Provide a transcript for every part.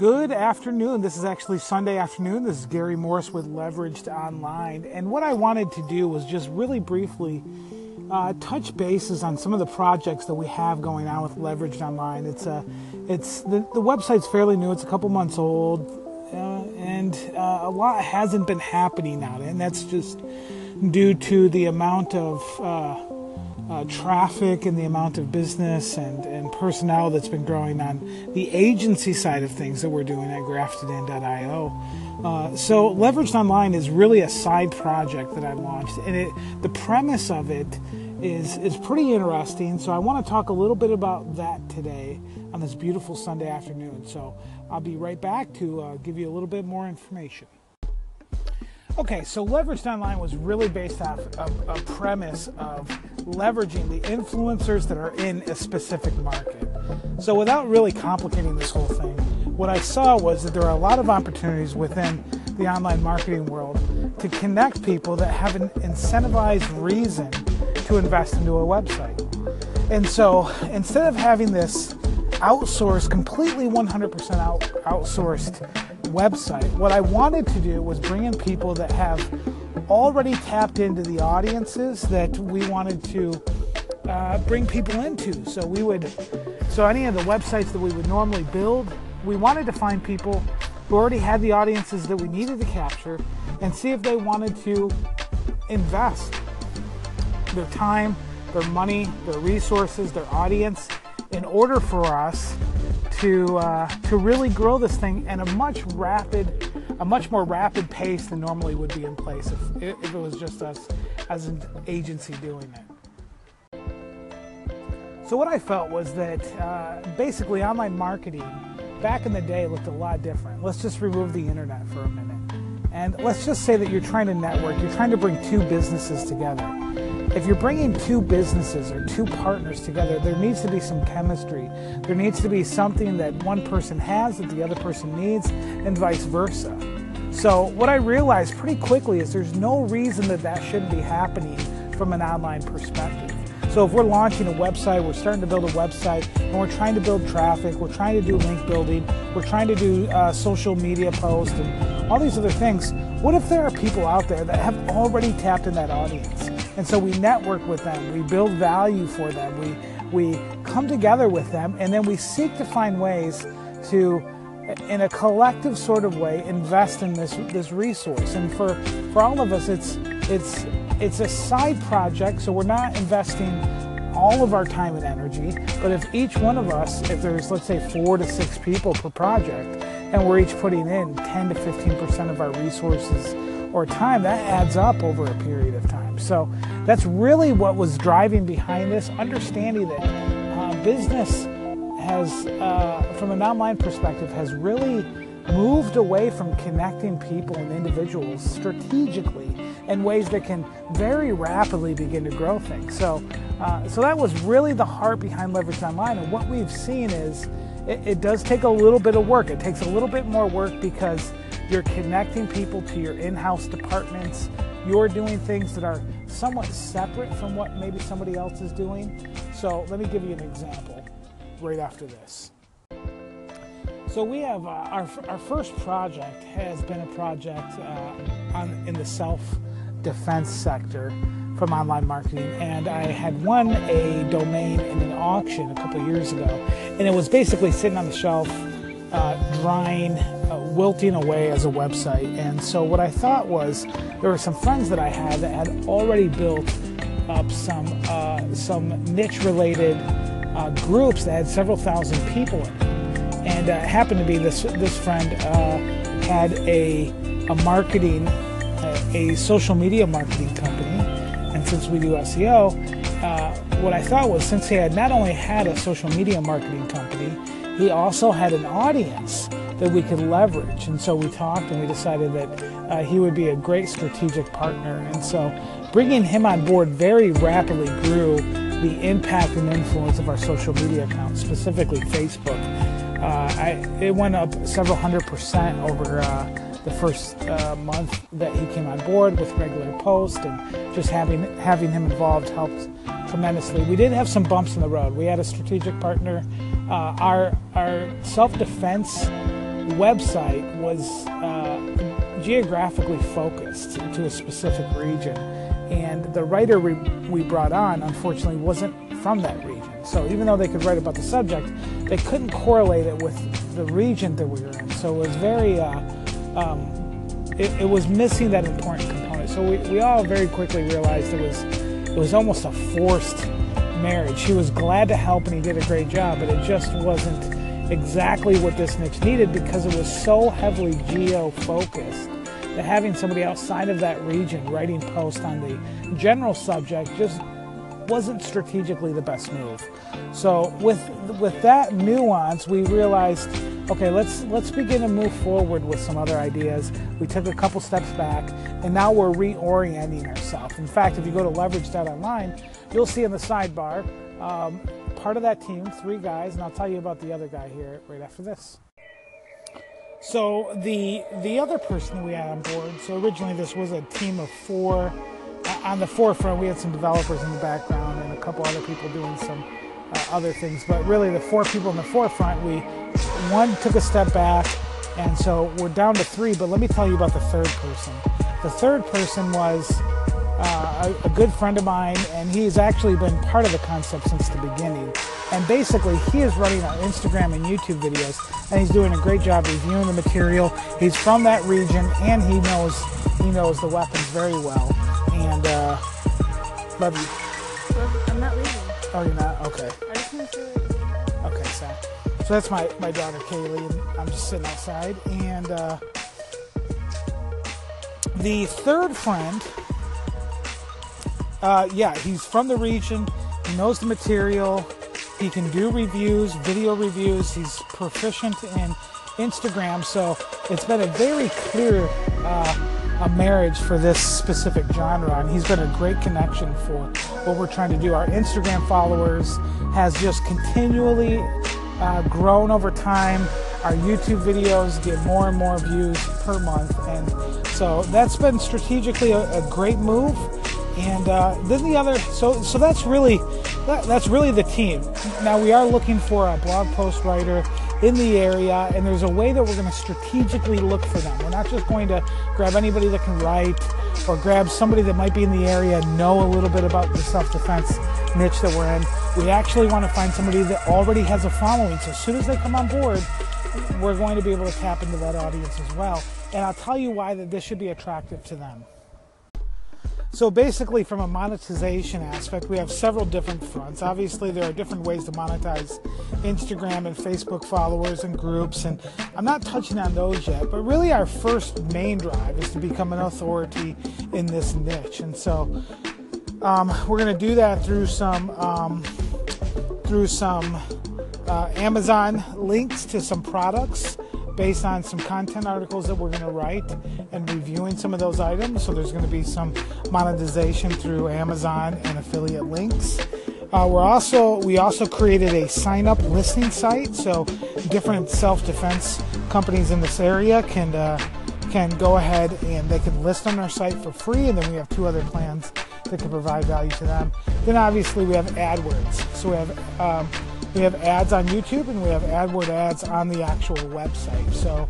Good afternoon. This is actually Sunday afternoon. This is Gary Morris with Leveraged Online. And what I wanted to do was just really briefly uh, touch bases on some of the projects that we have going on with Leveraged Online. It's a, uh, it's the, the website's fairly new. It's a couple months old, uh, and uh, a lot hasn't been happening on it, and that's just due to the amount of uh, traffic and the amount of business and, and personnel that's been growing on the agency side of things that we're doing at graftedin.io. Uh, so leveraged online is really a side project that I launched, and it, the premise of it is is pretty interesting. So I want to talk a little bit about that today on this beautiful Sunday afternoon. So I'll be right back to uh, give you a little bit more information. Okay, so Leveraged Online was really based off of a premise of leveraging the influencers that are in a specific market. So, without really complicating this whole thing, what I saw was that there are a lot of opportunities within the online marketing world to connect people that have an incentivized reason to invest into a website. And so, instead of having this outsourced, completely 100% out, outsourced website, what I wanted to do was bring in people that have already tapped into the audiences that we wanted to uh, bring people into. So we would, so any of the websites that we would normally build, we wanted to find people who already had the audiences that we needed to capture and see if they wanted to invest their time, their money, their resources, their audience in order for us to uh, to really grow this thing at a much rapid, a much more rapid pace than normally would be in place if, if it was just us as an agency doing it. So what I felt was that uh, basically online marketing back in the day looked a lot different. Let's just remove the internet for a minute. And let's just say that you're trying to network, you're trying to bring two businesses together if you're bringing two businesses or two partners together, there needs to be some chemistry. There needs to be something that one person has that the other person needs, and vice versa. So, what I realized pretty quickly is there's no reason that that shouldn't be happening from an online perspective. So, if we're launching a website, we're starting to build a website, and we're trying to build traffic, we're trying to do link building, we're trying to do uh, social media posts, and all these other things. What if there are people out there that have already tapped in that audience? And so we network with them, we build value for them, we, we come together with them, and then we seek to find ways to, in a collective sort of way, invest in this, this resource. And for, for all of us, it's, it's, it's a side project, so we're not investing all of our time and energy. But if each one of us, if there's, let's say, four to six people per project, and we're each putting in 10 to 15% of our resources or time, that adds up over a period of time. So that's really what was driving behind this, understanding that uh, business has, uh, from an online perspective, has really moved away from connecting people and individuals strategically in ways that can very rapidly begin to grow things. So, uh, so that was really the heart behind Leverage Online. And what we've seen is it, it does take a little bit of work. It takes a little bit more work because you're connecting people to your in house departments. You're doing things that are somewhat separate from what maybe somebody else is doing. So, let me give you an example right after this. So, we have uh, our, our first project has been a project uh, on, in the self defense sector from online marketing, and I had won a domain in an auction a couple years ago, and it was basically sitting on the shelf, uh, drying wilting away as a website. And so what I thought was there were some friends that I had that had already built up some uh, some niche related uh, groups that had several thousand people in. And uh, happened to be this this friend uh, had a a marketing a social media marketing company, and since we do SEO, uh, what I thought was since he had not only had a social media marketing company, he also had an audience that we could leverage. And so we talked and we decided that uh, he would be a great strategic partner. And so bringing him on board very rapidly grew the impact and influence of our social media accounts, specifically Facebook. Uh, I, it went up several hundred percent over uh, the first uh, month that he came on board with regular posts, and just having having him involved helped tremendously. We did have some bumps in the road. We had a strategic partner. Uh, our our self defense website was uh, geographically focused to a specific region. And the writer we, we brought on, unfortunately, wasn't from that region. So even though they could write about the subject, they couldn't correlate it with the region that we were in. So it was very, uh, um, it, it, was missing that important component. So we, we all very quickly realized it was, it was almost a forced marriage. She was glad to help and he did a great job, but it just wasn't exactly what this niche needed because it was so heavily geo focused that having somebody outside of that region writing posts on the general subject just wasn't strategically the best move. So with with that nuance, we realized, okay, let's let's begin to move forward with some other ideas. We took a couple steps back, and now we're reorienting ourselves. In fact, if you go to leverage.online, you'll see in the sidebar um, part of that team, three guys, and I'll tell you about the other guy here right after this. So the the other person we had on board. So originally this was a team of four on the forefront, we had some developers in the background and a couple other people doing some uh, other things. But really, the four people in the forefront, we one took a step back, and so we're down to three. But let me tell you about the third person. The third person was uh, a, a, good friend of mine, and he's actually been part of the concept since the beginning. And basically, he is running our Instagram and YouTube videos, and he's doing a great job reviewing the material. He's from that region, and he knows he knows the weapons very well and uh, love you. I'm not leaving. Oh, you're not? Okay. I just want to Okay, so so that's my my daughter Kaylee, and I'm just sitting outside. And uh, the third friend, uh, yeah, he's from the region. He knows the material. He can do reviews, video reviews. He's proficient in Instagram, so it's been a very clear. Uh, a marriage for this specific genre, and he's been a great connection for what we're trying to do. Our Instagram followers has just continually uh, grown over time. Our YouTube videos get more and more views per month, and so that's been strategically a, a great move. And uh, then the other, so so that's really that, that's really the team. Now we are looking for a blog post writer in the area, and there's a way that we're going to strategically look for them. We're not just going to grab anybody that can write or grab somebody that might be in the area, and know a little bit about the self defense niche that we're in. We actually want to find somebody that already has a following. So as soon as they come on board, we're going to be able to tap into that audience as well. And I'll tell you why that this should be attractive to them. So basically, from a monetization aspect, we have several different fronts. Obviously, there are different ways to monetize Instagram and Facebook followers and groups, and I'm not touching on those yet. But really, our first main drive is to become an authority in this niche, and so um, we're going to do that through some um, through some uh, Amazon links to some products based on some content articles that we're going to write and reviewing some of those items. So there's going to be some monetization through Amazon and affiliate links. Uh, we're also we also created a sign up listing site, so different self defense companies in this area can uh, can go ahead and they can list on our site for free, and then we have two other plans that can provide value to them. Then obviously we have AdWords, so we have um, we have ads on YouTube and we have AdWord ads on the actual website. So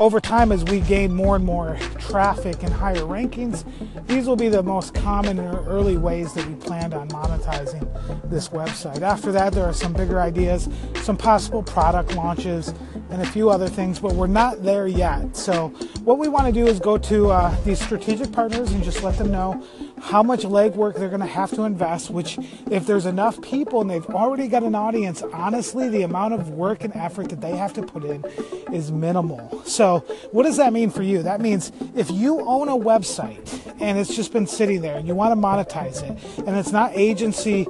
over time, as we gain more and more traffic and higher rankings, these will be the most common and early ways that we planned on monetizing this website. After that, there are some bigger ideas, some possible product launches, and a few other things, but we're not there yet. So, what we want to do is go to uh, these strategic partners and just let them know how much legwork they're going to have to invest, which, if there's enough people and they've already got an audience, honestly, the amount of work and effort that they have to put in is minimal. So, what does that mean for you? That means if you own a website and it's just been sitting there and you want to monetize it, and it's not agency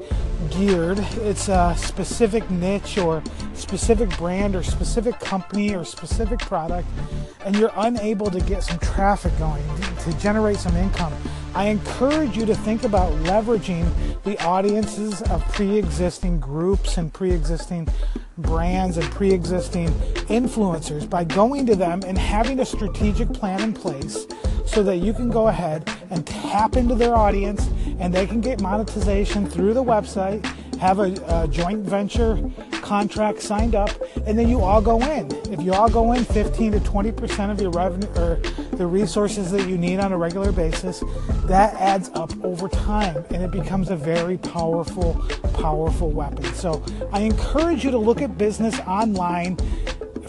geared, it's a specific niche or specific brand or specific company or specific product, and you're unable to get some traffic going to generate some income I encourage you to think about leveraging the audiences of pre existing groups and pre existing brands and pre existing influencers by going to them and having a strategic plan in place so that you can go ahead and tap into their audience and they can get monetization through the website, have a, a joint venture contract signed up, and then you all go in. If you all go in 15 to 20% of your revenue or the resources that you need on a regular basis, that adds up over time and it becomes a very powerful, powerful weapon. So I encourage you to look at business online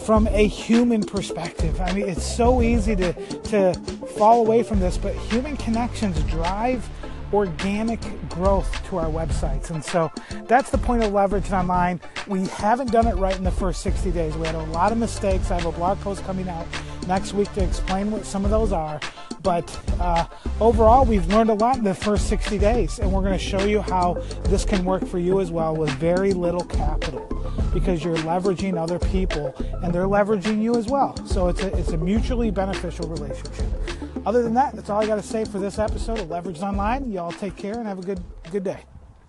from a human perspective. I mean, it's so easy to, to fall away from this, but human connections drive organic growth to our websites. And so that's the point of leverage online. We haven't done it right in the first 60 days. We had a lot of mistakes. I have a blog post coming out next week to explain what some of those are. But uh, overall, we've learned a lot in the first 60 days, and we're going to show you how this can work for you as well with very little capital because you're leveraging other people and they're leveraging you as well. So it's a, it's a mutually beneficial relationship. Other than that, that's all I got to say for this episode of Leverage Online. Y'all take care and have a good good day.